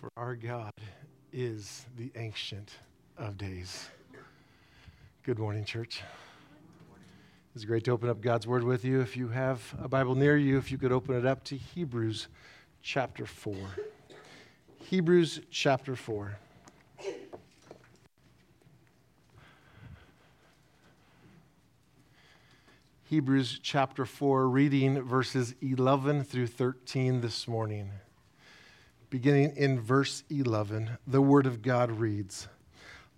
For our God is the Ancient of Days. Good morning, church. It's great to open up God's Word with you. If you have a Bible near you, if you could open it up to Hebrews chapter 4. Hebrews chapter 4. Hebrews chapter 4, reading verses 11 through 13 this morning. Beginning in verse 11, the Word of God reads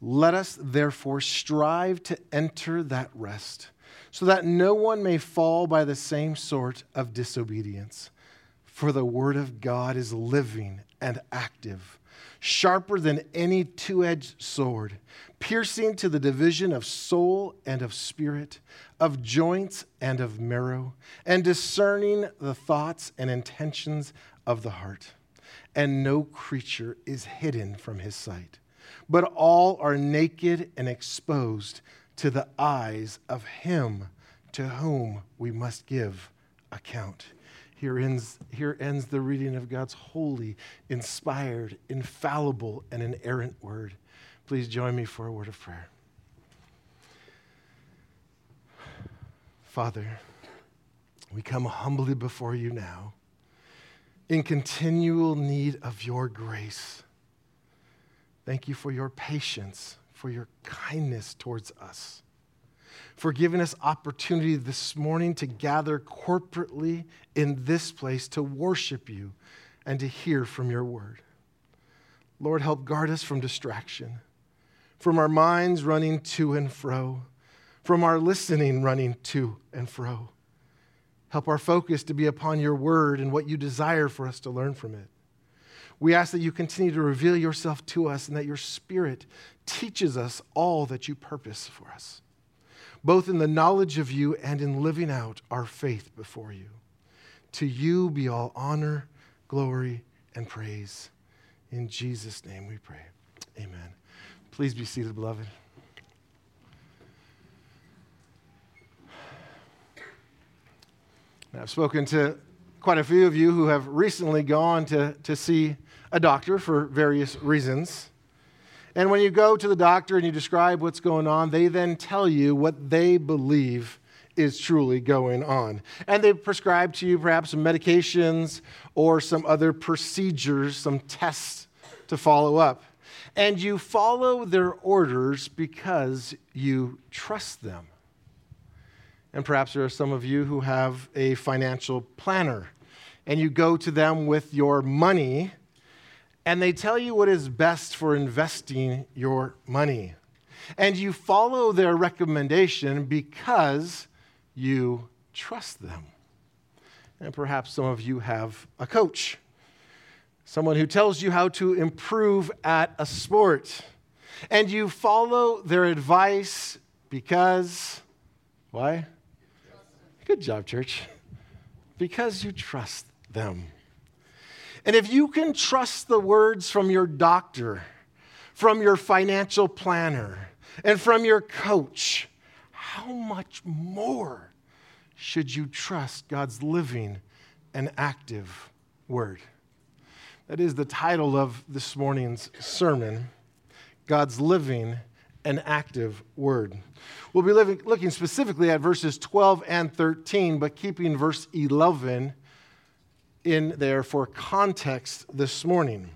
Let us therefore strive to enter that rest, so that no one may fall by the same sort of disobedience. For the Word of God is living and active sharper than any two edged sword, piercing to the division of soul and of spirit, of joints and of marrow, and discerning the thoughts and intentions of the heart. And no creature is hidden from his sight, but all are naked and exposed to the eyes of him to whom we must give account. Here ends, here ends the reading of God's holy, inspired, infallible, and inerrant word. Please join me for a word of prayer. Father, we come humbly before you now in continual need of your grace. Thank you for your patience, for your kindness towards us for giving us opportunity this morning to gather corporately in this place to worship you and to hear from your word. Lord, help guard us from distraction, from our minds running to and fro, from our listening running to and fro. Help our focus to be upon your word and what you desire for us to learn from it. We ask that you continue to reveal yourself to us and that your spirit teaches us all that you purpose for us both in the knowledge of you and in living out our faith before you. To you be all honor, glory, and praise. In Jesus' name we pray. Amen. Please be seated, beloved. I've spoken to quite a few of you who have recently gone to, to see a doctor for various reasons. And when you go to the doctor and you describe what's going on, they then tell you what they believe is truly going on. And they prescribe to you perhaps some medications or some other procedures, some tests to follow up. And you follow their orders because you trust them. And perhaps there are some of you who have a financial planner, and you go to them with your money and they tell you what is best for investing your money. And you follow their recommendation because you trust them. And perhaps some of you have a coach, someone who tells you how to improve at a sport. And you follow their advice because, why? Good job, church. Because you trust them. And if you can trust the words from your doctor, from your financial planner, and from your coach, how much more should you trust God's living and active word? That is the title of this morning's sermon God's living and active word. We'll be living, looking specifically at verses 12 and 13, but keeping verse 11 in there for context this morning.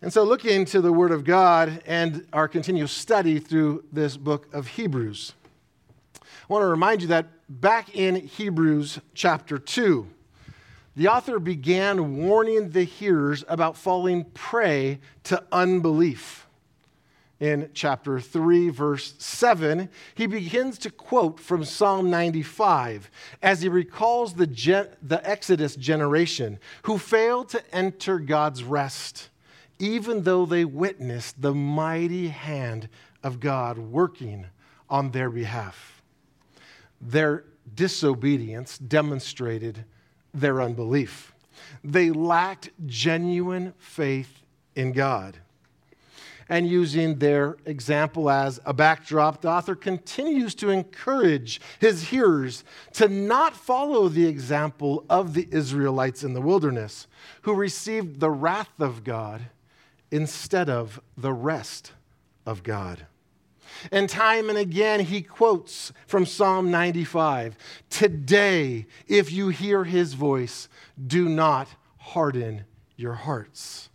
And so, looking to the Word of God and our continual study through this book of Hebrews, I want to remind you that back in Hebrews chapter 2, the author began warning the hearers about falling prey to unbelief in chapter 3, verse 7, he begins to quote from Psalm 95 as he recalls the, gen- the Exodus generation who failed to enter God's rest, even though they witnessed the mighty hand of God working on their behalf. Their disobedience demonstrated their unbelief. They lacked genuine faith in God. And using their example as a backdrop, the author continues to encourage his hearers to not follow the example of the Israelites in the wilderness, who received the wrath of God instead of the rest of God. And time and again, he quotes from Psalm 95 Today, if you hear his voice, do not harden your hearts.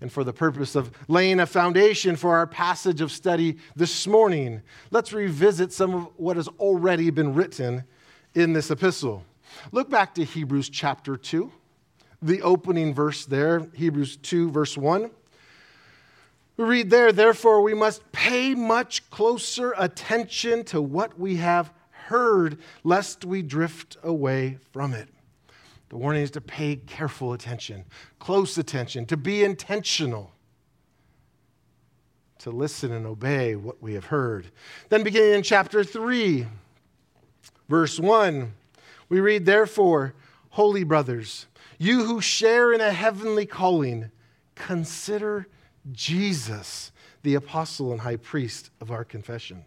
And for the purpose of laying a foundation for our passage of study this morning, let's revisit some of what has already been written in this epistle. Look back to Hebrews chapter 2, the opening verse there, Hebrews 2, verse 1. We read there, therefore, we must pay much closer attention to what we have heard, lest we drift away from it. The warning is to pay careful attention, close attention, to be intentional, to listen and obey what we have heard. Then, beginning in chapter 3, verse 1, we read, Therefore, holy brothers, you who share in a heavenly calling, consider Jesus, the apostle and high priest of our confession.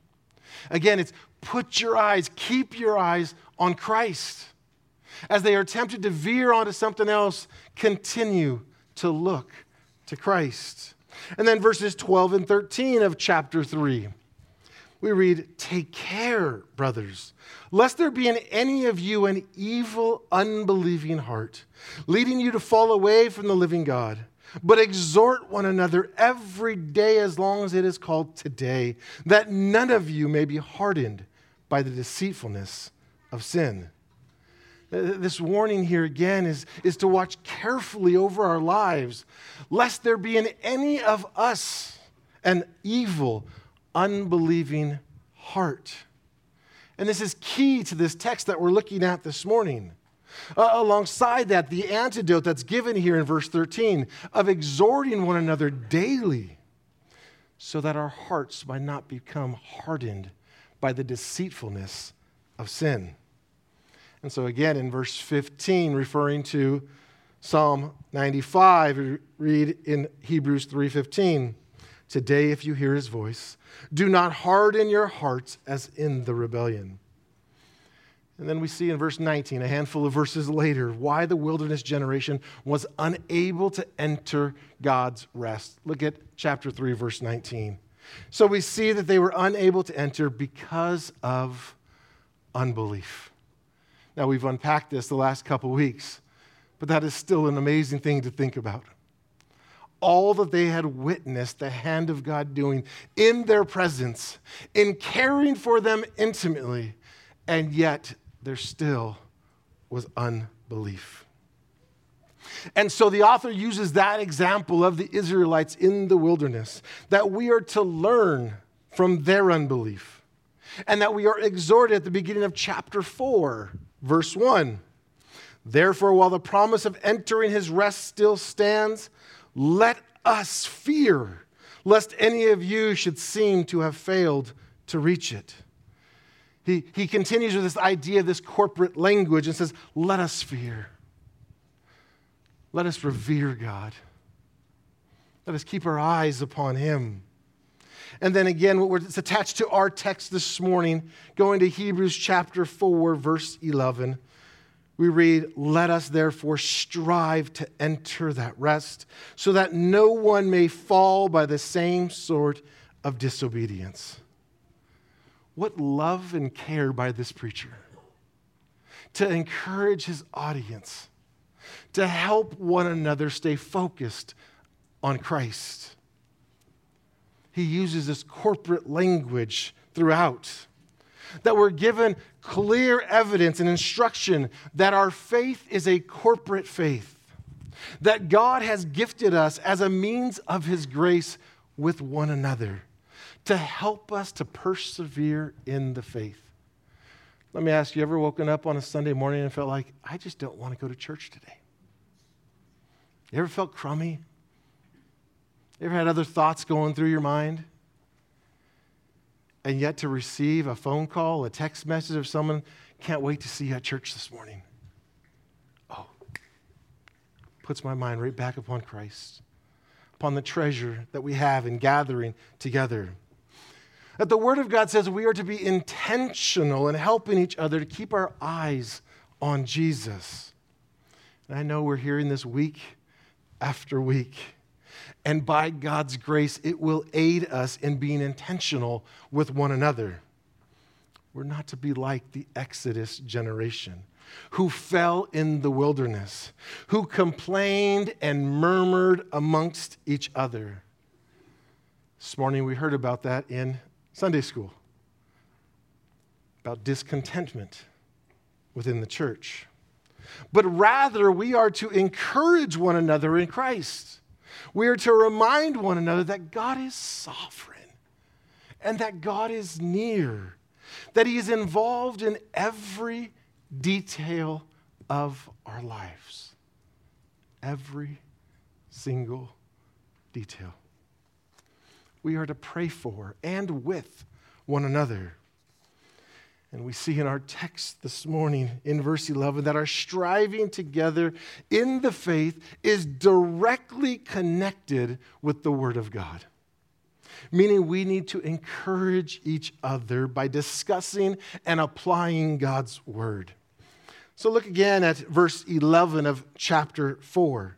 Again, it's put your eyes, keep your eyes on Christ. As they are tempted to veer onto something else, continue to look to Christ. And then verses 12 and 13 of chapter 3, we read, Take care, brothers, lest there be in any of you an evil, unbelieving heart, leading you to fall away from the living God. But exhort one another every day as long as it is called today, that none of you may be hardened by the deceitfulness of sin. This warning here again is, is to watch carefully over our lives, lest there be in any of us an evil, unbelieving heart. And this is key to this text that we're looking at this morning. Uh, alongside that, the antidote that's given here in verse 13 of exhorting one another daily so that our hearts might not become hardened by the deceitfulness of sin. And so, again, in verse 15, referring to Psalm 95, we read in Hebrews 3:15, "Today if you hear his voice, do not harden your hearts as in the rebellion." And then we see in verse 19, a handful of verses later, why the wilderness generation was unable to enter God's rest. Look at chapter 3, verse 19. So we see that they were unable to enter because of unbelief. Now, we've unpacked this the last couple weeks, but that is still an amazing thing to think about. All that they had witnessed the hand of God doing in their presence, in caring for them intimately, and yet there still was unbelief. And so the author uses that example of the Israelites in the wilderness that we are to learn from their unbelief, and that we are exhorted at the beginning of chapter 4, verse 1. Therefore, while the promise of entering his rest still stands, let us fear, lest any of you should seem to have failed to reach it. He, he continues with this idea of this corporate language and says, Let us fear. Let us revere God. Let us keep our eyes upon Him. And then again, it's attached to our text this morning, going to Hebrews chapter 4, verse 11. We read, Let us therefore strive to enter that rest, so that no one may fall by the same sort of disobedience. What love and care by this preacher to encourage his audience, to help one another stay focused on Christ. He uses this corporate language throughout. That we're given clear evidence and instruction that our faith is a corporate faith, that God has gifted us as a means of His grace with one another to help us to persevere in the faith. Let me ask you, ever woken up on a Sunday morning and felt like, I just don't want to go to church today? You ever felt crummy? You ever had other thoughts going through your mind? And yet to receive a phone call, a text message of someone, can't wait to see you at church this morning. Oh, puts my mind right back upon Christ upon the treasure that we have in gathering together. That the Word of God says we are to be intentional in helping each other to keep our eyes on Jesus. And I know we're hearing this week after week. And by God's grace, it will aid us in being intentional with one another. We're not to be like the Exodus generation who fell in the wilderness, who complained and murmured amongst each other. This morning we heard about that in Sunday school about discontentment within the church. But rather, we are to encourage one another in Christ. We are to remind one another that God is sovereign and that God is near, that He is involved in every detail of our lives. Every single detail. We are to pray for and with one another. And we see in our text this morning in verse 11 that our striving together in the faith is directly connected with the Word of God meaning we need to encourage each other by discussing and applying God's word. So look again at verse 11 of chapter 4.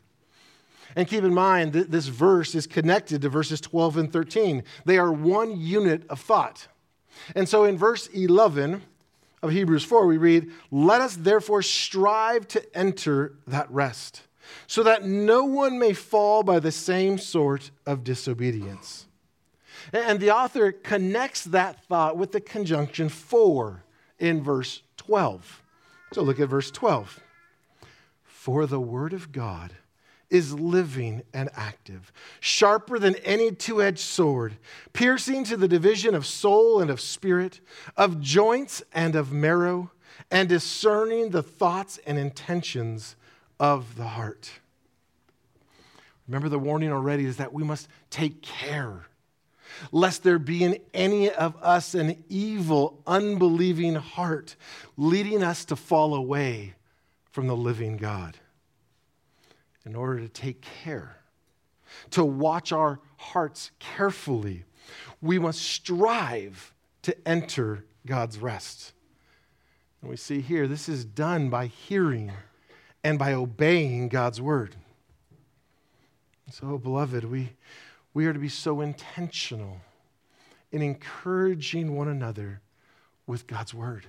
And keep in mind that this verse is connected to verses 12 and 13. They are one unit of thought. And so in verse 11 of Hebrews 4, we read, Let us therefore strive to enter that rest, so that no one may fall by the same sort of disobedience. And the author connects that thought with the conjunction for in verse 12. So look at verse 12. For the word of God is living and active, sharper than any two edged sword, piercing to the division of soul and of spirit, of joints and of marrow, and discerning the thoughts and intentions of the heart. Remember, the warning already is that we must take care lest there be in any of us an evil, unbelieving heart, leading us to fall away from the living God. In order to take care, to watch our hearts carefully, we must strive to enter God's rest. And we see here, this is done by hearing and by obeying God's word. So, beloved, we, we are to be so intentional in encouraging one another with God's word.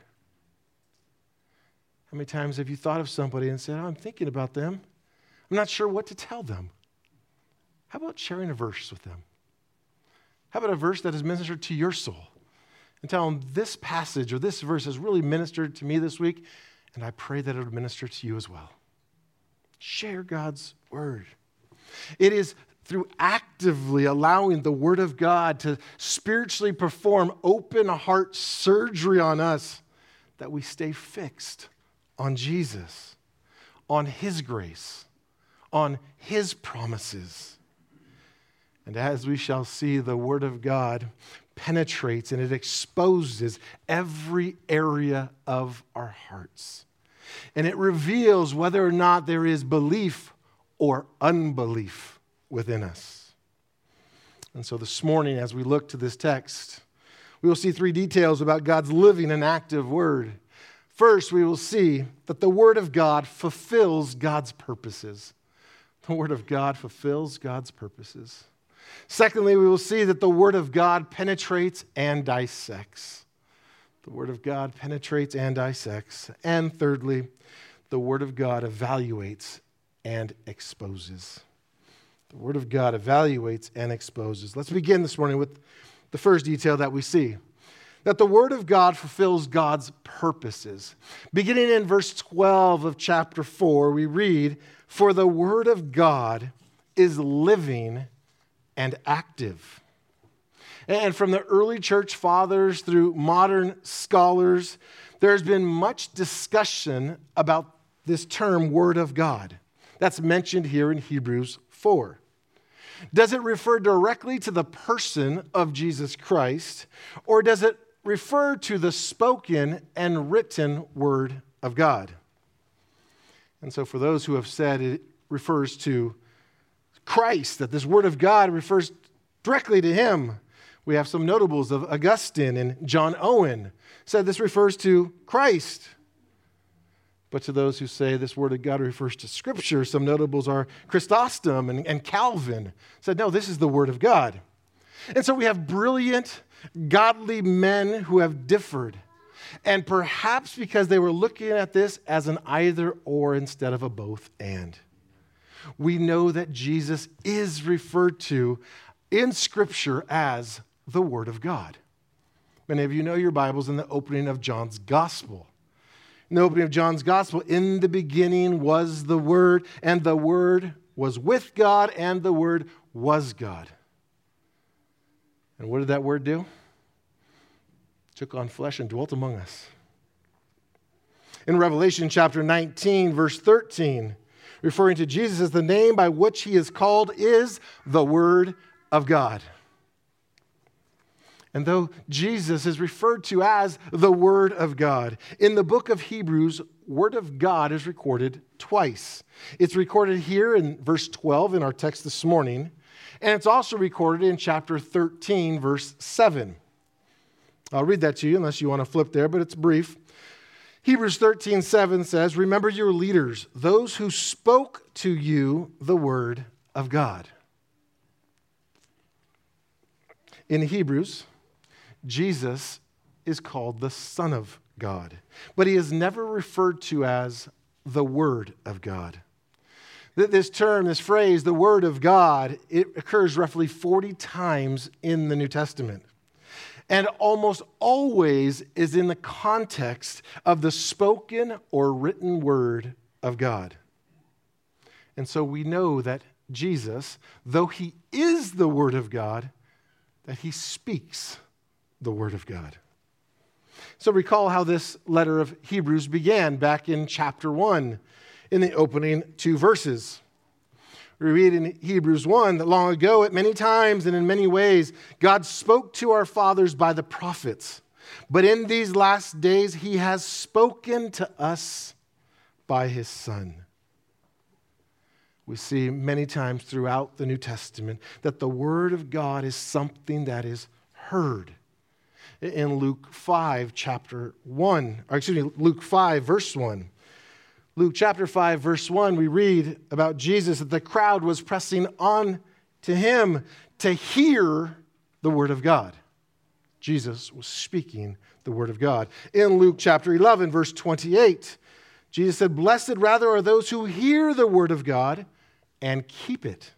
How many times have you thought of somebody and said, oh, I'm thinking about them? I'm not sure what to tell them. How about sharing a verse with them? How about a verse that has ministered to your soul? And tell them this passage or this verse has really ministered to me this week, and I pray that it would minister to you as well. Share God's word. It is through actively allowing the Word of God to spiritually perform open heart surgery on us, that we stay fixed on Jesus, on His grace, on His promises. And as we shall see, the Word of God penetrates and it exposes every area of our hearts. And it reveals whether or not there is belief or unbelief within us. And so this morning, as we look to this text, we will see three details about God's living and active word. First, we will see that the word of God fulfills God's purposes. The word of God fulfills God's purposes. Secondly, we will see that the word of God penetrates and dissects. The word of God penetrates and dissects. And thirdly, the word of God evaluates and exposes. The Word of God evaluates and exposes. Let's begin this morning with the first detail that we see that the Word of God fulfills God's purposes. Beginning in verse 12 of chapter 4, we read, For the Word of God is living and active. And from the early church fathers through modern scholars, there's been much discussion about this term, Word of God. That's mentioned here in Hebrews 4. Does it refer directly to the person of Jesus Christ, or does it refer to the spoken and written word of God? And so, for those who have said it refers to Christ, that this word of God refers directly to him. We have some notables of Augustine and John Owen said this refers to Christ. But to those who say this word of God refers to Scripture, some notables are Chrysostom and, and Calvin said, no, this is the word of God. And so we have brilliant, godly men who have differed. And perhaps because they were looking at this as an either or instead of a both and. We know that Jesus is referred to in Scripture as the Word of God. Many of you know your Bibles in the opening of John's Gospel. In the opening of John's Gospel, in the beginning was the Word, and the Word was with God, and the Word was God. And what did that Word do? Took on flesh and dwelt among us. In Revelation chapter 19, verse 13, referring to Jesus as the name by which he is called is the Word of God. And though Jesus is referred to as the Word of God, in the book of Hebrews, Word of God is recorded twice. It's recorded here in verse 12 in our text this morning, and it's also recorded in chapter 13, verse 7. I'll read that to you unless you want to flip there, but it's brief. Hebrews 13, 7 says, Remember your leaders, those who spoke to you the word of God. In Hebrews, Jesus is called the Son of God, but he is never referred to as the Word of God. This term, this phrase, the Word of God, it occurs roughly 40 times in the New Testament and almost always is in the context of the spoken or written word of God. And so we know that Jesus, though he is the word of God, that he speaks the word of God. So recall how this letter of Hebrews began back in chapter 1 in the opening two verses. We read in Hebrews 1 that long ago, at many times and in many ways, God spoke to our fathers by the prophets. But in these last days, he has spoken to us by his Son. We see many times throughout the New Testament that the Word of God is something that is heard. In Luke 5, chapter 1, or excuse me, Luke 5, verse 1, Luke chapter 5, verse 1, we read about Jesus that the crowd was pressing on to him to hear the word of God. Jesus was speaking the word of God. In Luke chapter 11, verse 28, Jesus said, Blessed rather are those who hear the word of God and keep it.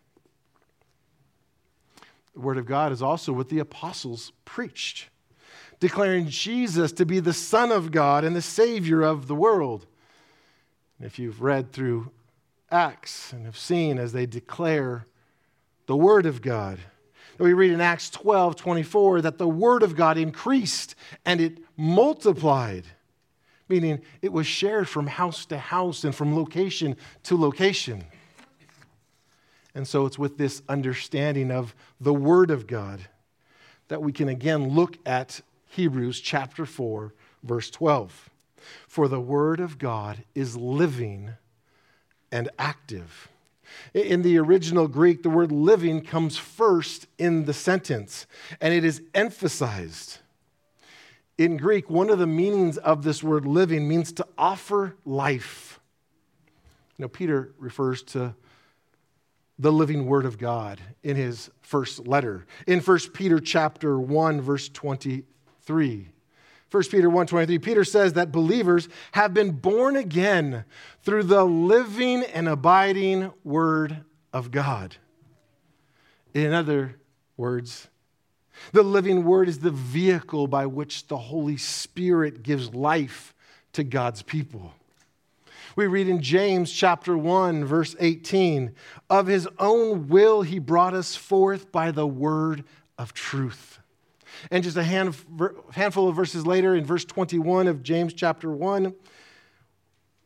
The word of God is also what the apostles preached, declaring Jesus to be the Son of God and the Savior of the world. If you've read through Acts and have seen as they declare the Word of God, we read in Acts 12 24 that the Word of God increased and it multiplied, meaning it was shared from house to house and from location to location. And so it's with this understanding of the Word of God that we can again look at Hebrews chapter 4, verse 12. For the Word of God is living and active. In the original Greek, the word living comes first in the sentence, and it is emphasized. In Greek, one of the meanings of this word living means to offer life. Know, Peter refers to the living word of God in his first letter. In 1 Peter chapter 1 verse 23, 1 Peter 1:23 Peter says that believers have been born again through the living and abiding word of God. In other words, the living word is the vehicle by which the Holy Spirit gives life to God's people. We read in James chapter 1 verse 18, of his own will he brought us forth by the word of truth and just a hand, handful of verses later, in verse 21 of James chapter 1,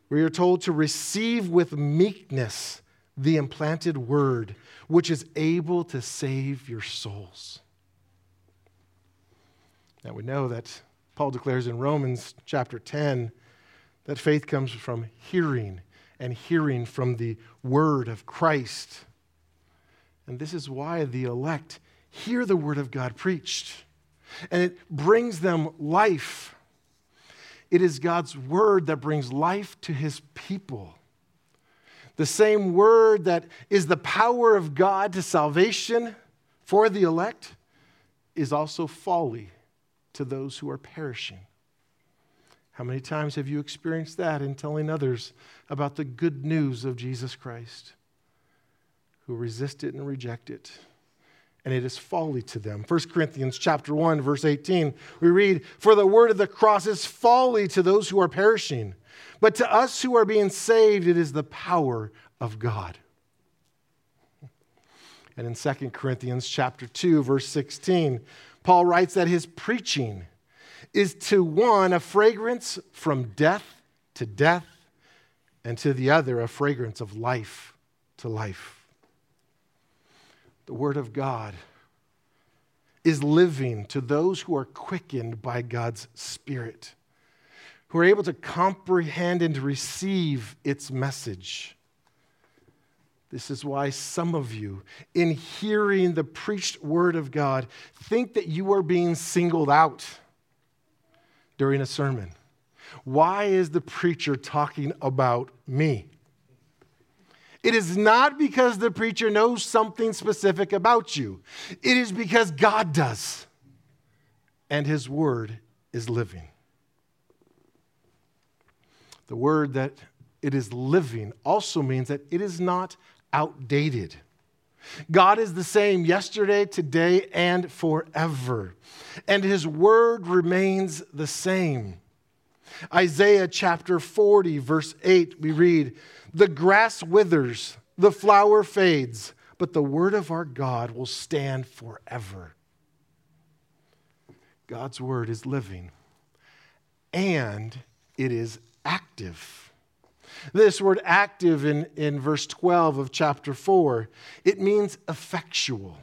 we are told to receive with meekness the implanted word, which is able to save your souls. Now we know that Paul declares in Romans chapter 10 that faith comes from hearing, and hearing from the word of Christ. And this is why the elect hear the word of God preached, and it brings them life. It is God's word that brings life to his people. The same word that is the power of God to salvation for the elect is also folly to those who are perishing. How many times have you experienced that in telling others about the good news of Jesus Christ? Who resist it and reject it. And it is folly to them. 1 Corinthians chapter 1, verse 18, we read, For the word of the cross is folly to those who are perishing, but to us who are being saved, it is the power of God. And in 2 Corinthians chapter 2, verse 16, Paul writes that his preaching is to one a fragrance from death to death, and to the other a fragrance of life to life. The Word of God is living to those who are quickened by God's Spirit, who are able to comprehend and receive its message. This is why some of you, in hearing the preached word of God, think that you are being singled out during a sermon. Why is the preacher talking about me? It is not because the preacher knows something specific about you, it is because God does, and his word is living. The word that it is living also means that it is not outdated. God is the same yesterday, today, and forever. And his word remains the same. Isaiah chapter 40, verse 8, we read, The grass withers, the flower fades, but the word of our God will stand forever. God's word is living and it is active. This word active in, in verse 12 of chapter 4, it means effectual.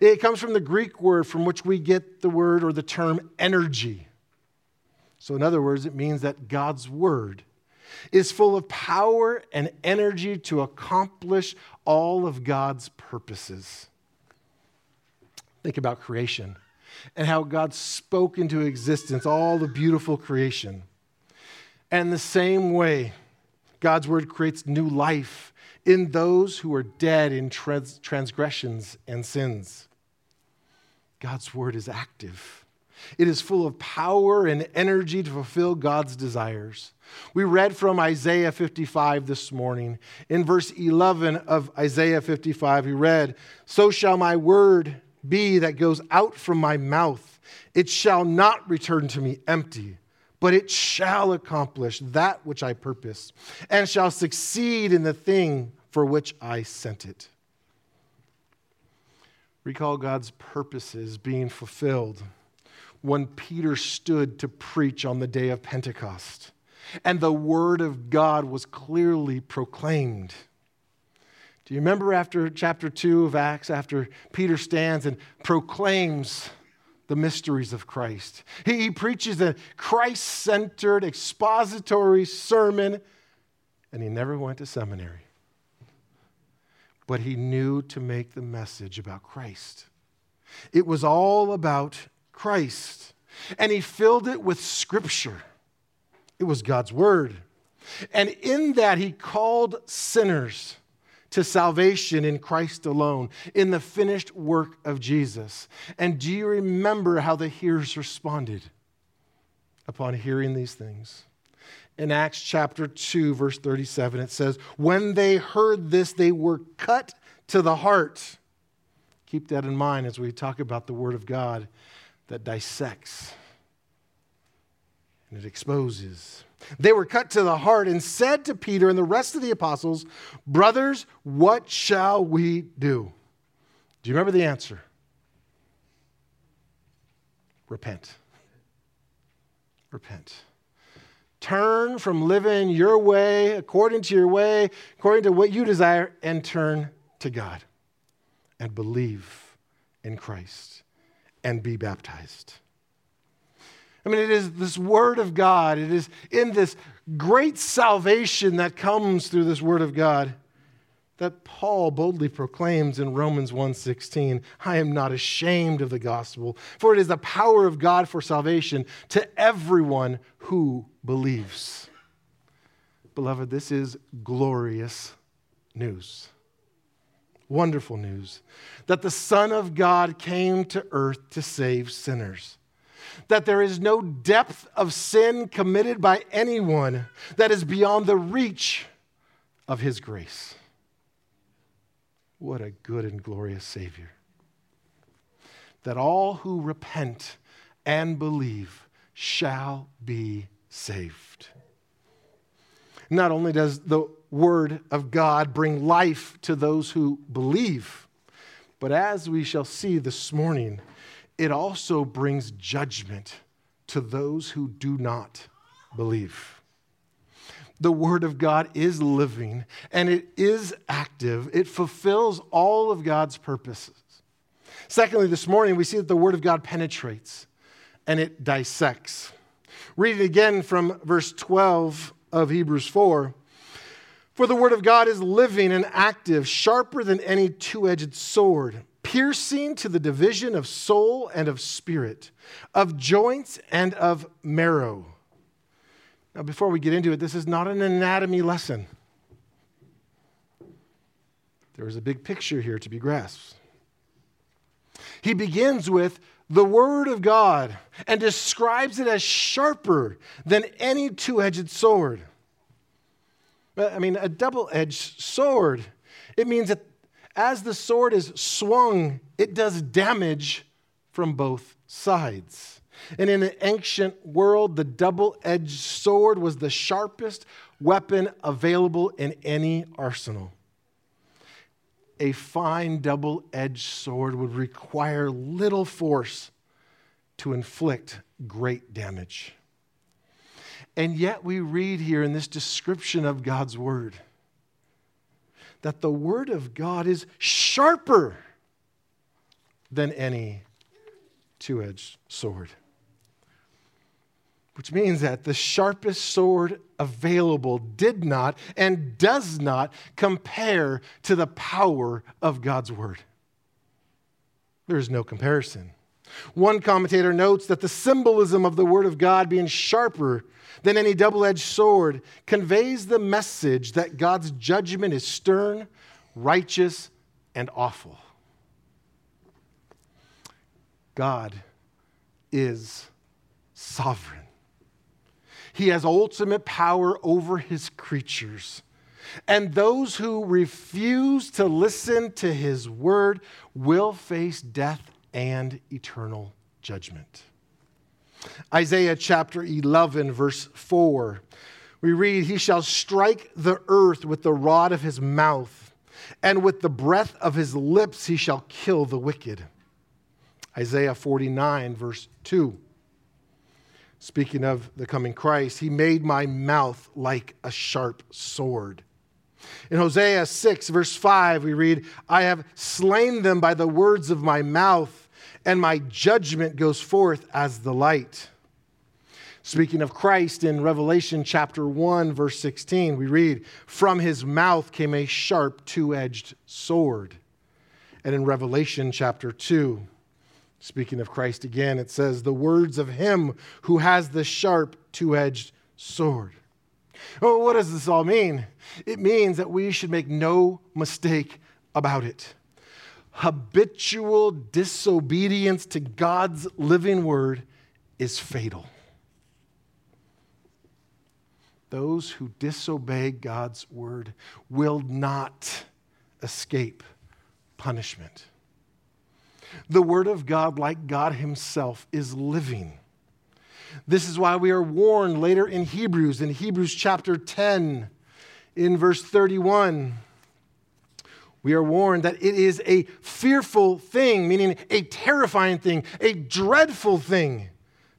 It comes from the Greek word from which we get the word or the term energy. So, in other words, it means that God's word is full of power and energy to accomplish all of God's purposes. Think about creation and how God spoke into existence all the beautiful creation. And the same way, God's word creates new life in those who are dead in trans- transgressions and sins. God's word is active. It is full of power and energy to fulfill God's desires. We read from Isaiah 55 this morning. In verse 11 of Isaiah 55, we read, So shall my word be that goes out from my mouth. It shall not return to me empty but it shall accomplish that which I purpose, and shall succeed in the thing for which I sent it. Recall God's purposes being fulfilled when Peter stood to preach on the day of Pentecost, and the word of God was clearly proclaimed. Do you remember after chapter 2 of Acts, after Peter stands and proclaims the mysteries of Christ. He, he preaches a Christ centered expository sermon, and he never went to seminary. But he knew to make the message about Christ. It was all about Christ, and he filled it with scripture. It was God's word. And in that, he called sinners to salvation in Christ alone, in the finished work of Jesus. And do you remember how the hearers responded upon hearing these things? In Acts chapter 2, verse 37, it says, When they heard this, they were cut to the heart. Keep that in mind as we talk about the Word of God that dissects and it exposes. They were cut to the heart and said to Peter and the rest of the apostles, Brothers, what shall we do? Do you remember the answer? Repent. Repent. Turn from living your way, according to your way, according to what you desire, and turn to God and believe in Christ and be baptized. I mean, it is this Word of God. It is in this great salvation that comes through this Word of God that Paul boldly proclaims in Romans 1:16, I am not ashamed of the gospel, for it is the power of God for salvation to everyone who believes. Beloved, this is glorious news. Wonderful news that the Son of God came to earth to save sinners that there is no depth of sin committed by anyone that is beyond the reach of his grace. What a good and glorious Savior. That all who repent and believe shall be saved. Not only does the Word of God bring life to those who believe, but as we shall see this morning, it also brings judgment to those who do not believe. The Word of God is living and it is active. It fulfills all of God's purposes. Secondly, this morning we see that the Word of God penetrates and it dissects. Read it again from verse 12 of Hebrews 4. For the Word of God is living and active, sharper than any two edged sword piercing to the division of soul and of spirit, of joints and of marrow. Now, before we get into it, this is not an anatomy lesson. There is a big picture here to be grasped. He begins with the Word of God and describes it as sharper than any two edged sword. Uh, I mean, a double edged sword. It means that as the sword is swung, it does damage from both sides. And in the ancient world, the double edged sword was the sharpest weapon available in any arsenal. A fine double edged sword would require little force to inflict great damage. And yet, we read here in this description of God's word that the Word of God is sharper than any two edged sword. Which means that the sharpest sword available did not and does not compare to the power of God's Word. There is no comparison. One commentator notes that the symbolism of the Word of God being sharper than any double edged sword conveys the message that God's judgment is stern, righteous, and awful. God is sovereign. He has ultimate power over his creatures. And those who refuse to listen to his word will face death and eternal judgment. Isaiah chapter 11, verse 4, we read, He shall strike the earth with the rod of his mouth, and with the breath of his lips he shall kill the wicked. Isaiah 49, verse 2. Speaking of the coming Christ, he made my mouth like a sharp sword. In Hosea 6, verse 5, we read, I have slain them by the words of my mouth and my judgment goes forth as the light. Speaking of Christ in Revelation chapter 1, verse 16, we read, From his mouth came a sharp two edged sword. And in Revelation chapter 2, speaking of Christ again, it says, The words of him who has the sharp two edged sword. Well, what does this all mean? It means that we should make no mistake about it habitual disobedience to God's living word is fatal. Those who disobey God's word will not escape punishment. The word of God, like God Himself, is living. This is why we are warned later in Hebrews, in Hebrews chapter 10, in verse 31 we are warned that it is a fearful thing, meaning a terrifying thing, a dreadful thing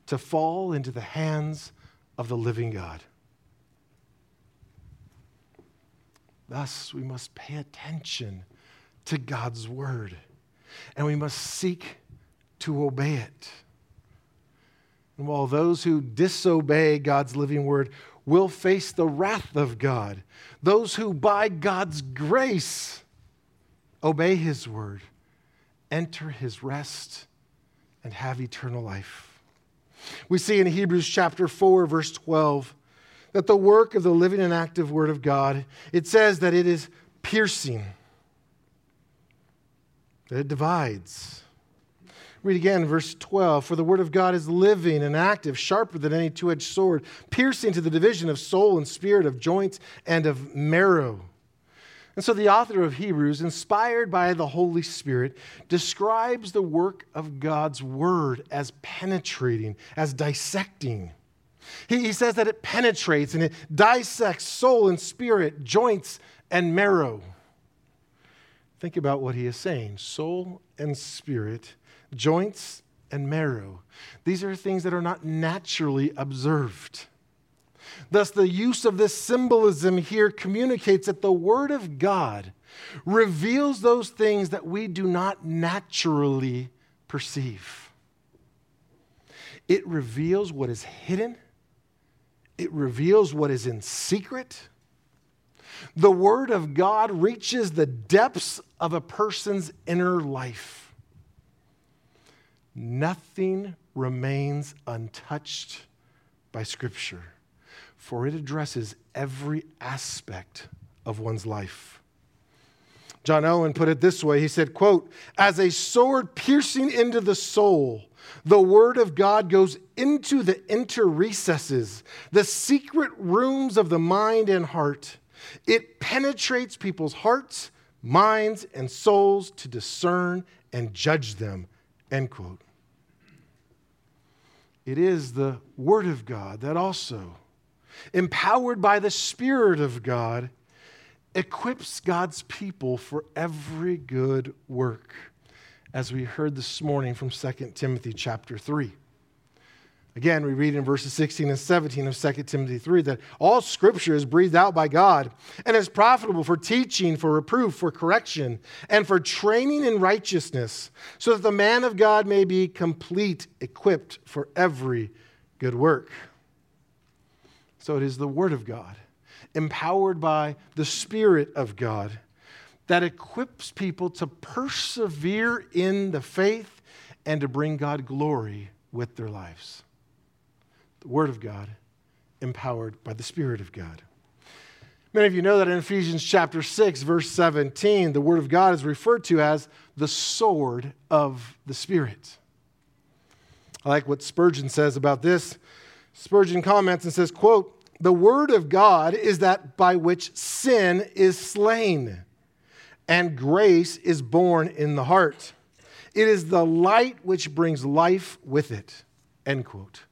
to fall into the hands of the living God. Thus, we must pay attention to God's word and we must seek to obey it. And while those who disobey God's living word will face the wrath of God. Those who, by God's grace, obey his word, enter his rest, and have eternal life. We see in Hebrews chapter 4, verse 12, that the work of the living and active word of God, it says that it is piercing, that it divides Read again, verse 12. For the word of God is living and active, sharper than any two edged sword, piercing to the division of soul and spirit, of joints and of marrow. And so the author of Hebrews, inspired by the Holy Spirit, describes the work of God's word as penetrating, as dissecting. He, he says that it penetrates and it dissects soul and spirit, joints and marrow. Think about what he is saying soul and spirit joints, and marrow. These are things that are not naturally observed. Thus, the use of this symbolism here communicates that the Word of God reveals those things that we do not naturally perceive. It reveals what is hidden, it reveals what is in secret. The Word of God reaches the depths of a person's inner life. Nothing remains untouched by Scripture, for it addresses every aspect of one's life. John Owen put it this way he said quote as a sword piercing into the soul the word of god goes into the inner recesses the secret rooms of the mind and heart it penetrates people's hearts minds and souls to discern and judge them End quote. It is the Word of God that also, empowered by the Spirit of God, equips God's people for every good work, as we heard this morning from 2 Timothy chapter 3. Again, we read in verses 16 and 17 of 2 Timothy 3 that all scripture is breathed out by God and is profitable for teaching, for reproof, for correction, and for training in righteousness, so that the man of God may be complete, equipped for every good work. So it is the Word of God, empowered by the Spirit of God, that equips people to persevere in the faith and to bring God glory with their lives the Word of God, empowered by the Spirit of God. Many of you know that in Ephesians chapter 6, verse 17, the Word of God is referred to as the sword of the Spirit. I like what Spurgeon says about this. Spurgeon comments and says, quote, the word of God is that by which sin is slain and grace is born in the heart. It is the light which brings life with it. End quote.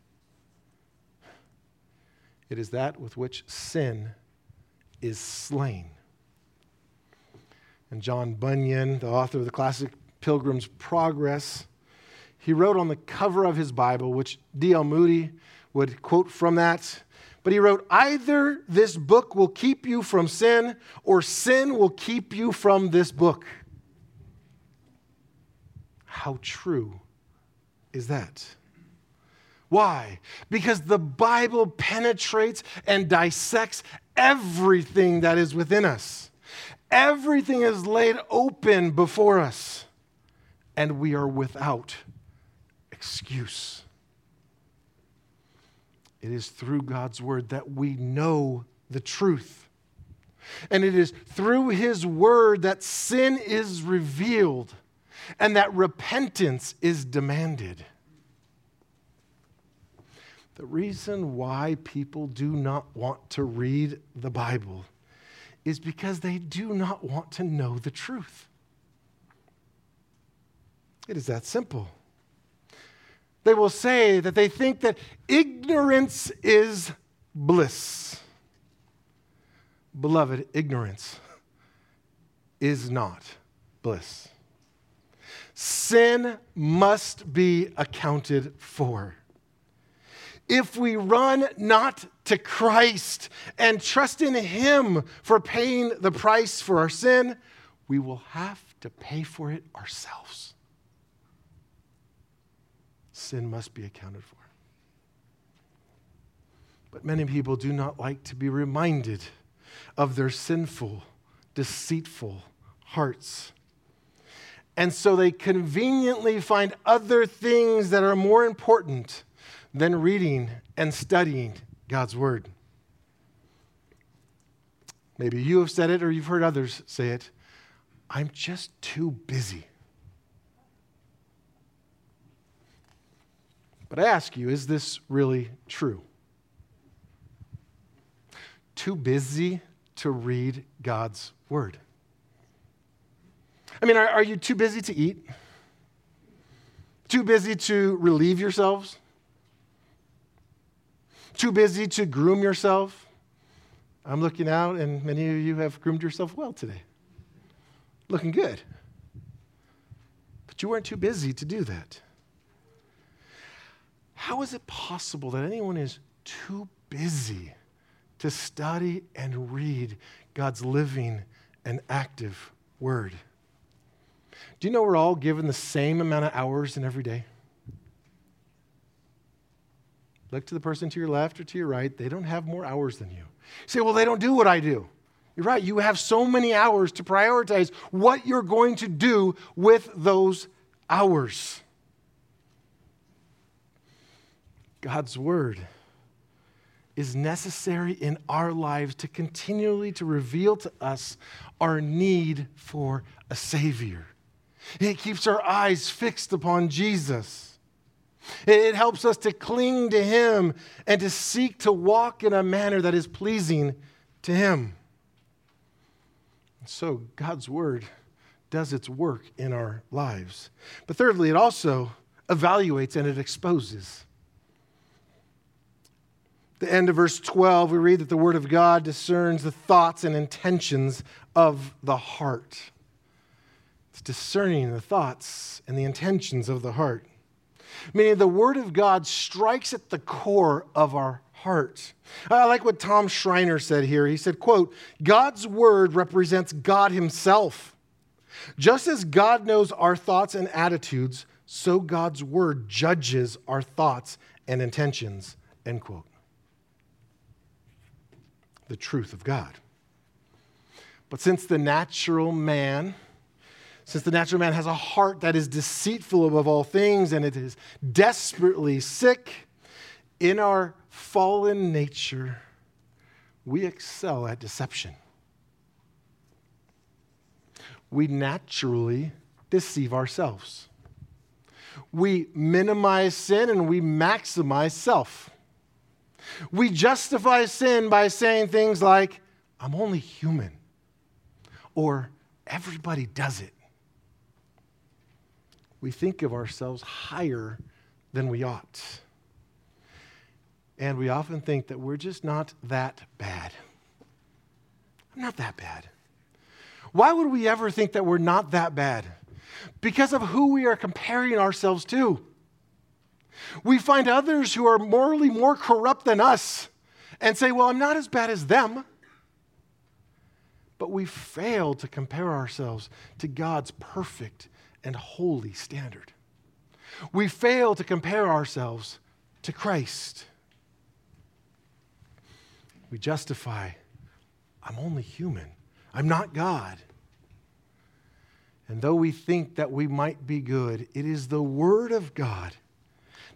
It is that with which sin is slain. And John Bunyan, the author of the classic Pilgrim's Progress, he wrote on the cover of his Bible, which D.L. Moody would quote from that. But he wrote, Either this book will keep you from sin, or sin will keep you from this book. How true is that? Why? Because the Bible penetrates and dissects everything that is within us. Everything is laid open before us, and we are without excuse. It is through God's word that we know the truth. And it is through his word that sin is revealed and that repentance is demanded. The reason why people do not want to read the Bible is because they do not want to know the truth. It is that simple. They will say that they think that ignorance is bliss. Beloved, ignorance is not bliss. Sin must be accounted for if we run not to Christ and trust in Him for paying the price for our sin, we will have to pay for it ourselves. Sin must be accounted for. But many people do not like to be reminded of their sinful, deceitful hearts. And so they conveniently find other things that are more important than reading and studying God's Word. Maybe you have said it or you've heard others say it. I'm just too busy. But I ask you, is this really true? Too busy to read God's Word? I mean, are, are you too busy to eat? Too busy to relieve yourselves? Too busy to groom yourself? I'm looking out, and many of you have groomed yourself well today. Looking good. But you weren't too busy to do that. How is it possible that anyone is too busy to study and read God's living and active word? Do you know we're all given the same amount of hours in every day? Look to the person to your left or to your right. They don't have more hours than you. You say, well, they don't do what I do. You're right. You have so many hours to prioritize what you're going to do with those hours. God's word is necessary in our lives to continually to reveal to us our need for a savior. It keeps our eyes fixed upon Jesus. It helps us to cling to Him and to seek to walk in a manner that is pleasing to Him. So, God's Word does its work in our lives. But thirdly, it also evaluates and it exposes. The end of verse 12, we read that the Word of God discerns the thoughts and intentions of the heart. It's discerning the thoughts and the intentions of the heart. Meaning the Word of God strikes at the core of our heart. I like what Tom Schreiner said here. He said, quote, God's Word represents God Himself. Just as God knows our thoughts and attitudes, so God's Word judges our thoughts and intentions, end quote. The truth of God. But since the natural man, since the natural man has a heart that is deceitful above all things and it is desperately sick, in our fallen nature, we excel at deception. We naturally deceive ourselves. We minimize sin and we maximize self. We justify sin by saying things like, I'm only human, or everybody does it we think of ourselves higher than we ought. And we often think that we're just not that bad. I'm not that bad. Why would we ever think that we're not that bad? Because of who we are comparing ourselves to. We find others who are morally more corrupt than us and say, Well, I'm not as bad as them. But we fail to compare ourselves to God's perfect and holy standard. We fail to compare ourselves to Christ. We justify, I'm only human, I'm not God. And though we think that we might be good, it is the Word of God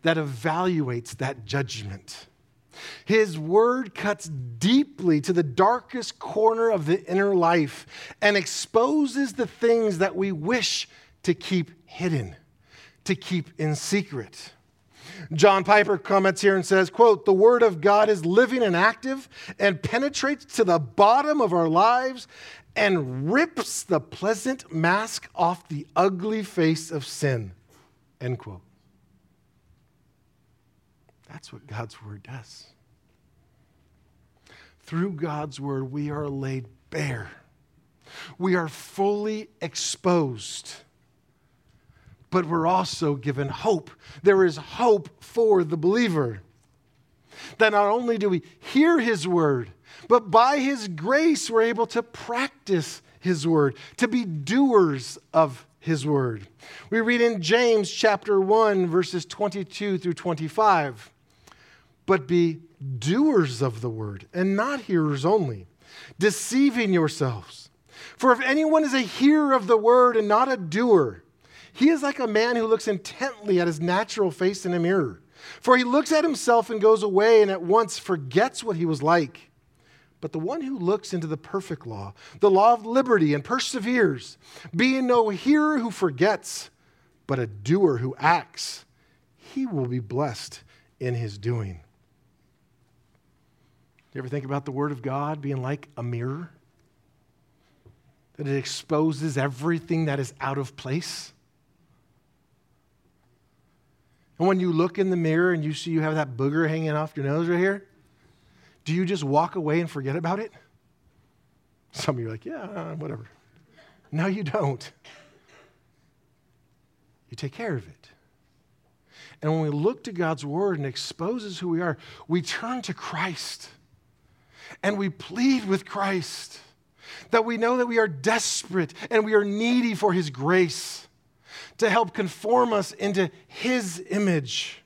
that evaluates that judgment. His word cuts deeply to the darkest corner of the inner life and exposes the things that we wish to keep hidden, to keep in secret. John Piper comments here and says, quote, the word of God is living and active and penetrates to the bottom of our lives and rips the pleasant mask off the ugly face of sin, end quote. That's what God's word does. Through God's word, we are laid bare. We are fully exposed but we're also given hope. There is hope for the believer. That not only do we hear his word, but by his grace we're able to practice his word, to be doers of his word. We read in James chapter 1, verses 22 through 25. but be doers of the word and not hearers only, deceiving yourselves. For if anyone is a hearer of the word and not a doer, he is like a man who looks intently at his natural face in a mirror. For he looks at himself and goes away and at once forgets what he was like. But the one who looks into the perfect law, the law of liberty, and perseveres, being no hearer who forgets, but a doer who acts, he will be blessed in his doing. You ever think about the Word of God being like a mirror? That it exposes everything that is out of place? And when you look in the mirror and you see you have that booger hanging off your nose right here, do you just walk away and forget about it? Some of you are like, yeah, uh, whatever. No, you don't. You take care of it. And when we look to God's word and exposes who we are, we turn to Christ and we plead with Christ that we know that we are desperate and we are needy for his grace to help conform us into his image.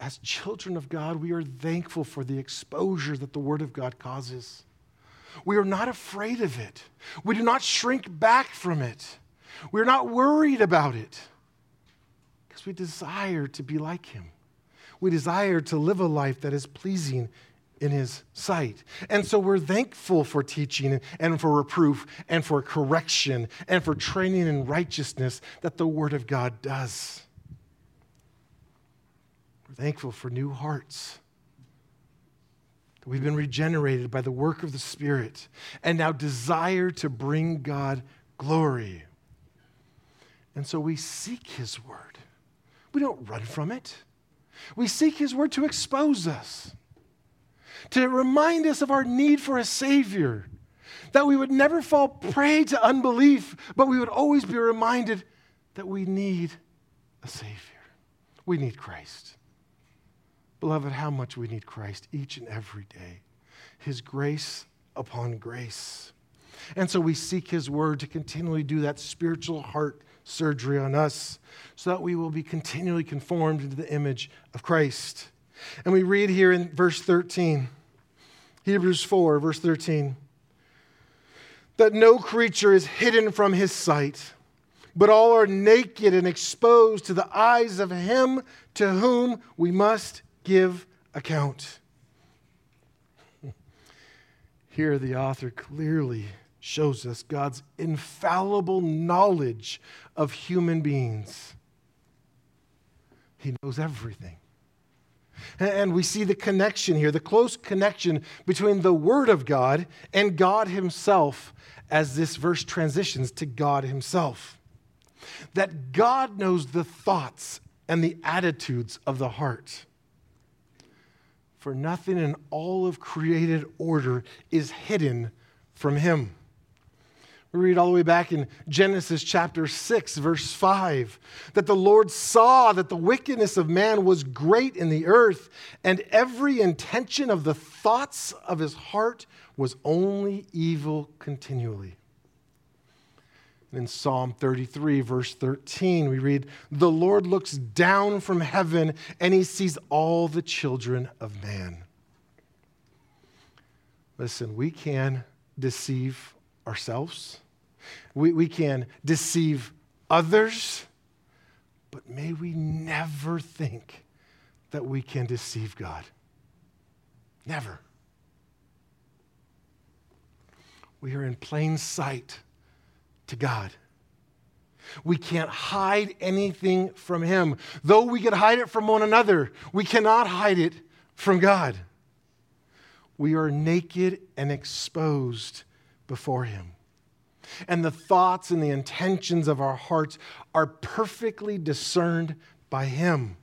As children of God, we are thankful for the exposure that the Word of God causes. We are not afraid of it. We do not shrink back from it. We're not worried about it because we desire to be like Him. We desire to live a life that is pleasing in his sight. And so we're thankful for teaching and for reproof and for correction and for training in righteousness that the Word of God does. We're thankful for new hearts. That we've been regenerated by the work of the Spirit and now desire to bring God glory. And so we seek His Word. We don't run from it. We seek His Word to expose us to remind us of our need for a Savior, that we would never fall prey to unbelief, but we would always be reminded that we need a Savior. We need Christ. Beloved, how much we need Christ each and every day. His grace upon grace. And so we seek His word to continually do that spiritual heart surgery on us so that we will be continually conformed into the image of Christ. And we read here in verse 13, Hebrews 4, verse 13, that no creature is hidden from his sight, but all are naked and exposed to the eyes of him to whom we must give account. Here, the author clearly shows us God's infallible knowledge of human beings. He knows everything. And we see the connection here, the close connection between the Word of God and God Himself as this verse transitions to God Himself. That God knows the thoughts and the attitudes of the heart. For nothing in all of created order is hidden from Him. We read all the way back in Genesis chapter 6, verse 5, that the Lord saw that the wickedness of man was great in the earth, and every intention of the thoughts of his heart was only evil continually. And in Psalm 33, verse 13, we read, The Lord looks down from heaven and he sees all the children of man. Listen, we can deceive ourselves, we, we can deceive others, but may we never think that we can deceive God. Never. We are in plain sight to God. We can't hide anything from Him. Though we can hide it from one another, we cannot hide it from God. We are naked and exposed before Him. And the thoughts and the intentions of our hearts are perfectly discerned by Him.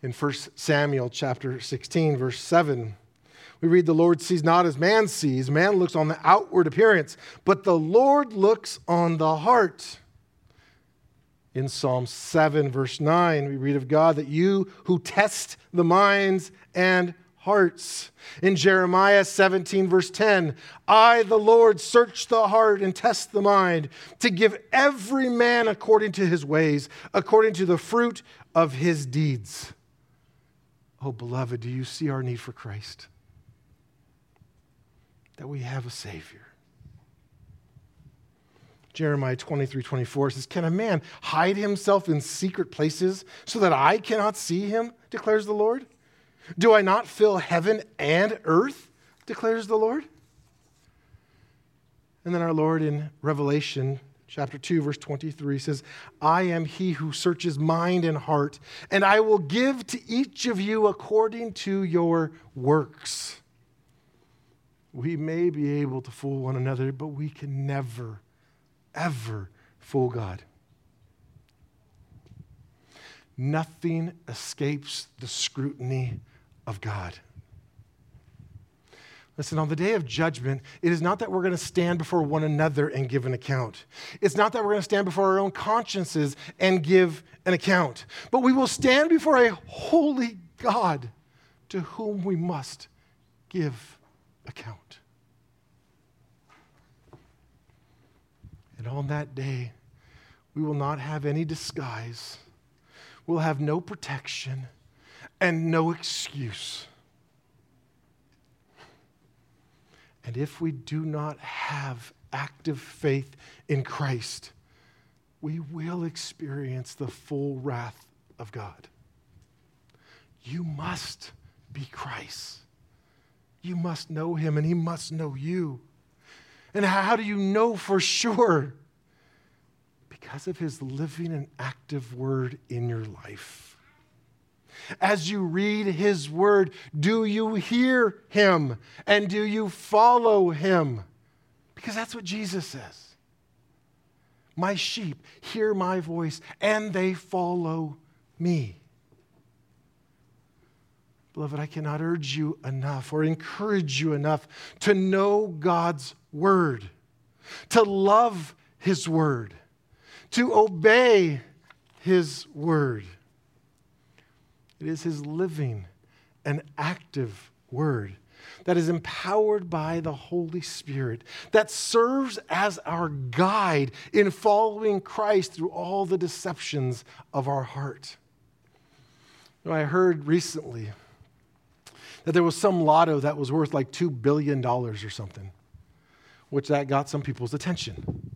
In 1 Samuel chapter 16, verse 7, we read, The Lord sees not as man sees. Man looks on the outward appearance, but the Lord looks on the heart. In Psalm 7, verse 9, we read of God that you who test the minds and hearts. In Jeremiah 17, verse 10, I, the Lord, search the heart and test the mind to give every man according to his ways, according to the fruit of his deeds. Oh, beloved, do you see our need for Christ? That we have a Savior. Jeremiah 23 24 says, Can a man hide himself in secret places so that I cannot see him? declares the Lord. Do I not fill heaven and earth? declares the Lord. And then our Lord in Revelation chapter 2, verse 23 says, I am he who searches mind and heart, and I will give to each of you according to your works. We may be able to fool one another, but we can never, ever fool God. Nothing escapes the scrutiny of God. Listen, on the day of judgment, it is not that we're going to stand before one another and give an account. It's not that we're going to stand before our own consciences and give an account. But we will stand before a holy God to whom we must give account. And on that day, we will not have any disguise, we'll have no protection and no excuse. And if we do not have active faith in Christ, we will experience the full wrath of God. You must be Christ. You must know him, and he must know you. And how do you know for sure? Because of his living and active word in your life as you read his word, do you hear him and do you follow him? Because that's what Jesus says. My sheep hear my voice and they follow me. Beloved, I cannot urge you enough or encourage you enough to know God's word, to love his word, to obey his word. It is his living and active word that is empowered by the Holy Spirit, that serves as our guide in following Christ through all the deceptions of our heart. You know, I heard recently that there was some lotto that was worth like $2 billion or something, which that got some people's attention.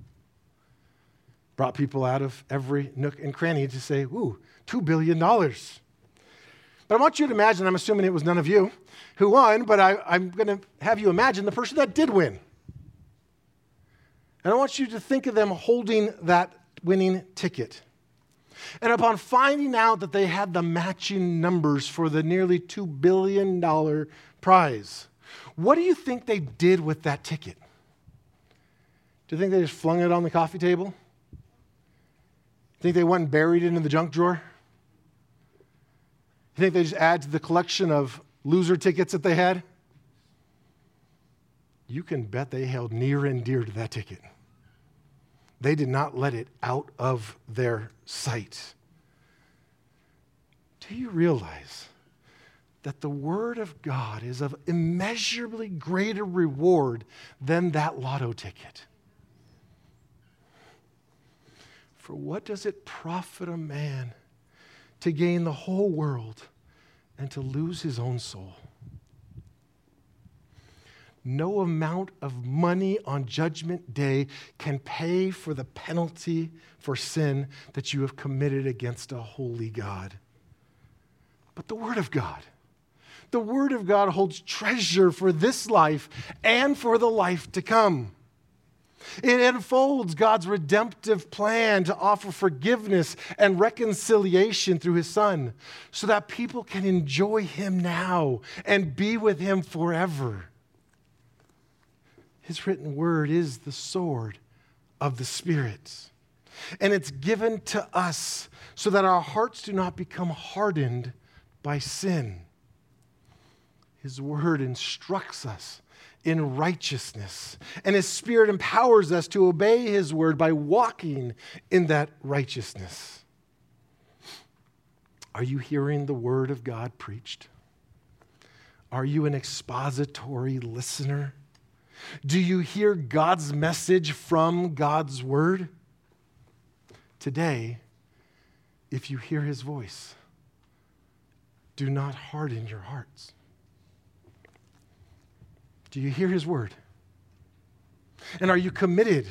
Brought people out of every nook and cranny to say, ooh, $2 billion. But I want you to imagine, I'm assuming it was none of you who won, but I, I'm going to have you imagine the person that did win. And I want you to think of them holding that winning ticket. And upon finding out that they had the matching numbers for the nearly $2 billion prize, what do you think they did with that ticket? Do you think they just flung it on the coffee table? Think they went and buried it in the junk drawer? You think they just add to the collection of loser tickets that they had? You can bet they held near and dear to that ticket. They did not let it out of their sight. Do you realize that the Word of God is of immeasurably greater reward than that lotto ticket? For what does it profit a man? To gain the whole world and to lose his own soul. No amount of money on Judgment Day can pay for the penalty for sin that you have committed against a holy God. But the Word of God, the Word of God holds treasure for this life and for the life to come. It unfolds God's redemptive plan to offer forgiveness and reconciliation through his son so that people can enjoy him now and be with him forever. His written word is the sword of the Spirit. And it's given to us so that our hearts do not become hardened by sin. His word instructs us in righteousness. And His Spirit empowers us to obey His word by walking in that righteousness. Are you hearing the word of God preached? Are you an expository listener? Do you hear God's message from God's word? Today, if you hear his voice, do not harden your hearts. Do you hear his word? And are you committed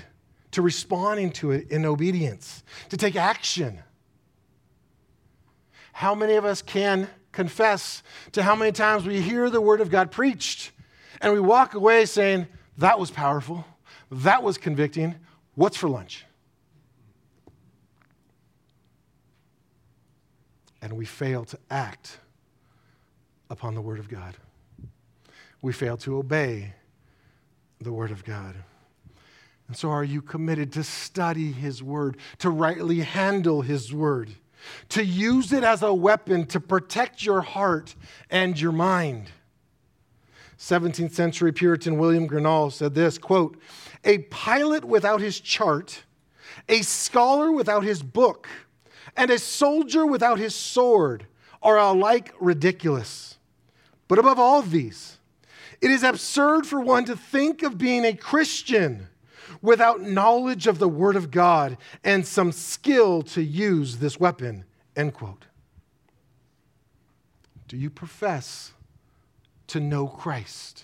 to responding to it in obedience, to take action? How many of us can confess to how many times we hear the word of God preached and we walk away saying, That was powerful, that was convicting, what's for lunch? And we fail to act upon the word of God. We fail to obey the word of God. And so, are you committed to study his word, to rightly handle his word? to use it as a weapon to protect your heart and your mind. 17th century Puritan William Gurnall said this quote, A pilot without his chart, a scholar without his book, and a soldier without his sword are alike ridiculous. But above all these, it is absurd for one to think of being a Christian without knowledge of the Word of God and some skill to use this weapon. End quote. Do you profess to know Christ?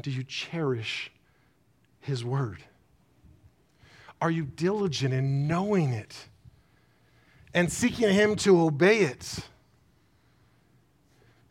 Do you cherish His Word? Are you diligent in knowing it and seeking Him to obey it?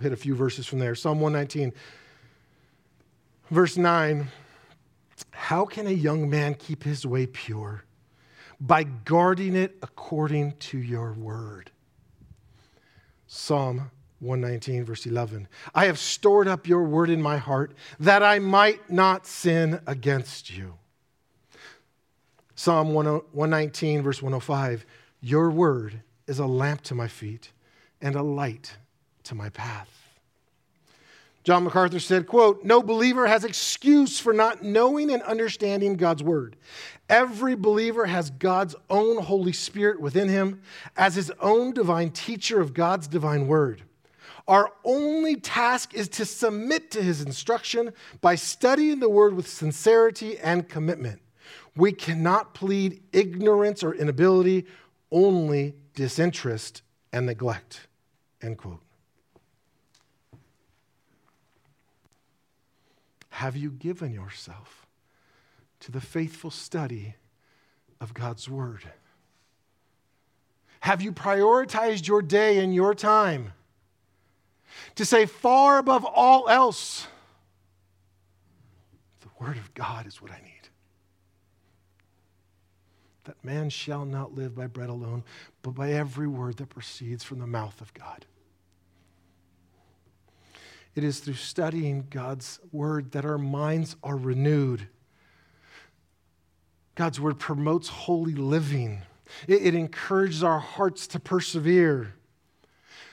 hit a few verses from there. Psalm 119, verse 9 How can a young man keep his way pure? By guarding it according to your word. Psalm 119, verse 11. I have stored up your word in my heart that I might not sin against you. Psalm 119, verse 105. Your word is a lamp to my feet and a light to my path. John MacArthur said, quote, No believer has excuse for not knowing and understanding God's word. Every believer has God's own Holy Spirit within him as his own divine teacher of God's divine word. Our only task is to submit to his instruction by studying the word with sincerity and commitment. We cannot plead ignorance or inability, only disinterest and neglect. End quote. Have you given yourself to the faithful study of God's Word? Have you prioritized your day and your time to say, far above all else, the Word of God is what I need? That man shall not live by bread alone, but by every word that proceeds from the mouth of God. It is through studying God's word that our minds are renewed. God's word promotes holy living, it, it, encourages our hearts to persevere.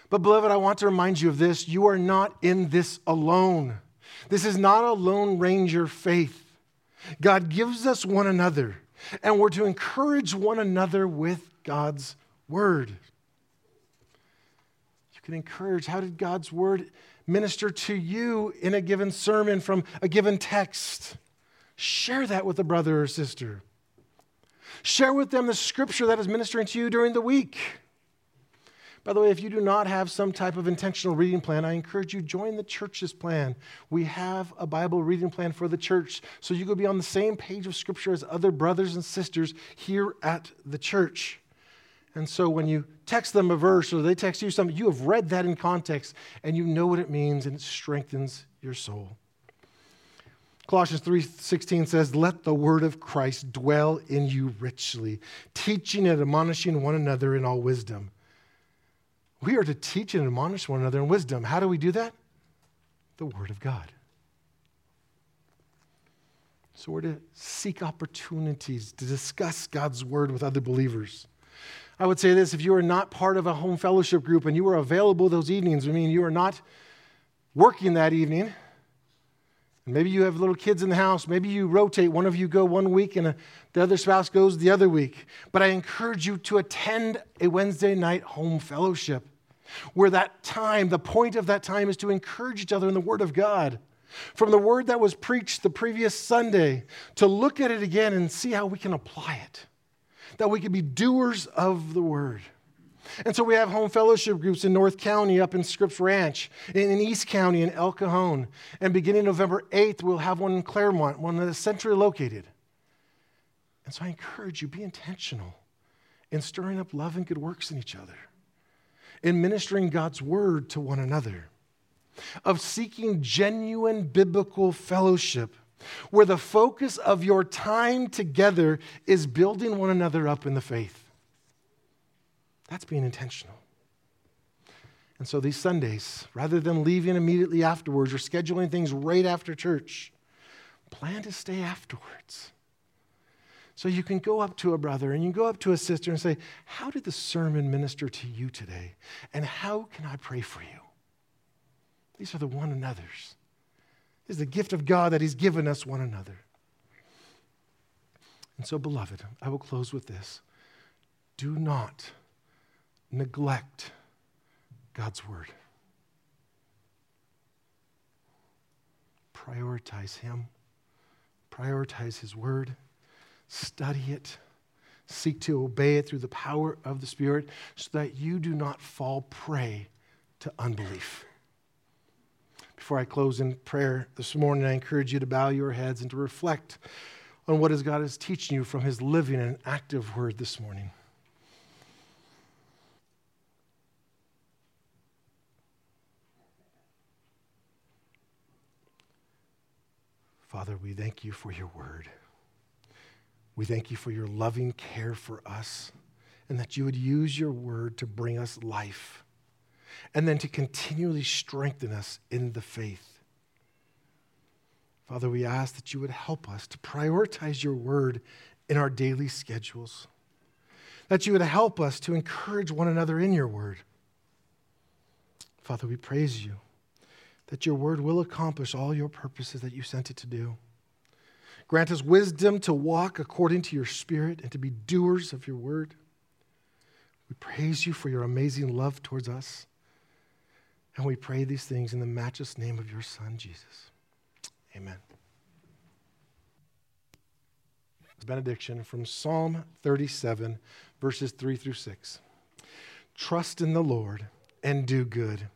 But, beloved, I want to remind you of this you are not in this alone. This is not a Lone Ranger faith. God gives us one another, and we're to encourage one another with God's word. You can encourage. How did God's word minister to you in a given sermon from a given text. Share that with a brother or sister. Share with them the scripture that is ministering to you during the week. By the way, if you do not have some type of intentional reading plan, I encourage you join the church's plan. We have a Bible reading plan for the church, so you could be on the same page of scripture as other brothers and sisters here at the church. And so when you text them a verse or they text you something, you have read that in context and you know what it means and it strengthens your soul. Colossians 3:16 says, "Let the word of Christ dwell in you richly, teaching and admonishing one another in all wisdom." We are to teach and admonish one another in wisdom. How do we do that? The Word of God. So we're to seek opportunities to discuss God's Word with other believers. I would say this if you are not part of a home fellowship group and you are available those evenings, I mean, you are not working that evening, maybe you have little kids in the house, maybe you rotate, one of you go one week and a, the other spouse goes the other week. But I encourage you to attend a Wednesday night home fellowship where that time, the point of that time is to encourage each other in the Word of God. From the word that was preached the previous Sunday, to look at it again and see how we can apply it that we could be doers of the word. And so we have home fellowship groups in North County, up in Scripps Ranch, in East County, in El Cajon. And beginning November 8th, we'll have one in Clairemont, one that is centrally located. And so I encourage you, be intentional in stirring up love and good works in each other, in ministering God's word to one another, of seeking genuine biblical fellowship where the focus of your time together is building one another up in the faith. That's being intentional. And so these Sundays, rather than leaving immediately afterwards or scheduling things right after church, plan to stay afterwards. So you can go up to a brother and you go up to a sister and say, How did the sermon minister to you today? And how can I pray for you? These are the one another's is the gift of God that He's given us one another. And so, beloved, I will close with this. Do not neglect God's Word. Prioritize Him, prioritize His Word, study it, seek to obey it through the power of the Spirit so that you do not fall prey to unbelief. Before I close in prayer this morning, I encourage you to bow your heads and to reflect on what God is teaching you from His living and active word this morning. Father, we thank you for your word. We thank you for your loving care for us and that you would use your word to bring us life and then to continually strengthen us in the faith. Father, we ask that you would help us to prioritize your word in our daily schedules, that you would help us to encourage one another in your word. Father, we praise you that your word will accomplish all your purposes that you sent it to do. Grant us wisdom to walk according to your spirit and to be doers of your word. We praise you for your amazing love towards us. And we pray these things in the matchless name of your Son, Jesus. Amen. Benediction from Psalm 37, verses 3 through 6. Trust in the Lord and do good.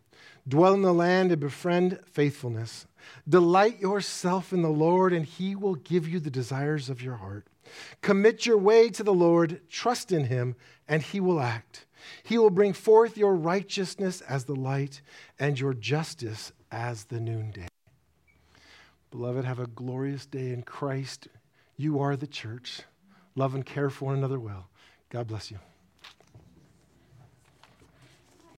Dwell in the land and befriend faithfulness. Delight yourself in the Lord, and he will give you the desires of your heart. Commit your way to the Lord, trust in him, and he will act. He will bring forth your righteousness as the light and your justice as the noonday. Beloved, have a glorious day in Christ. You are the church. Love and care for one another well. God bless you.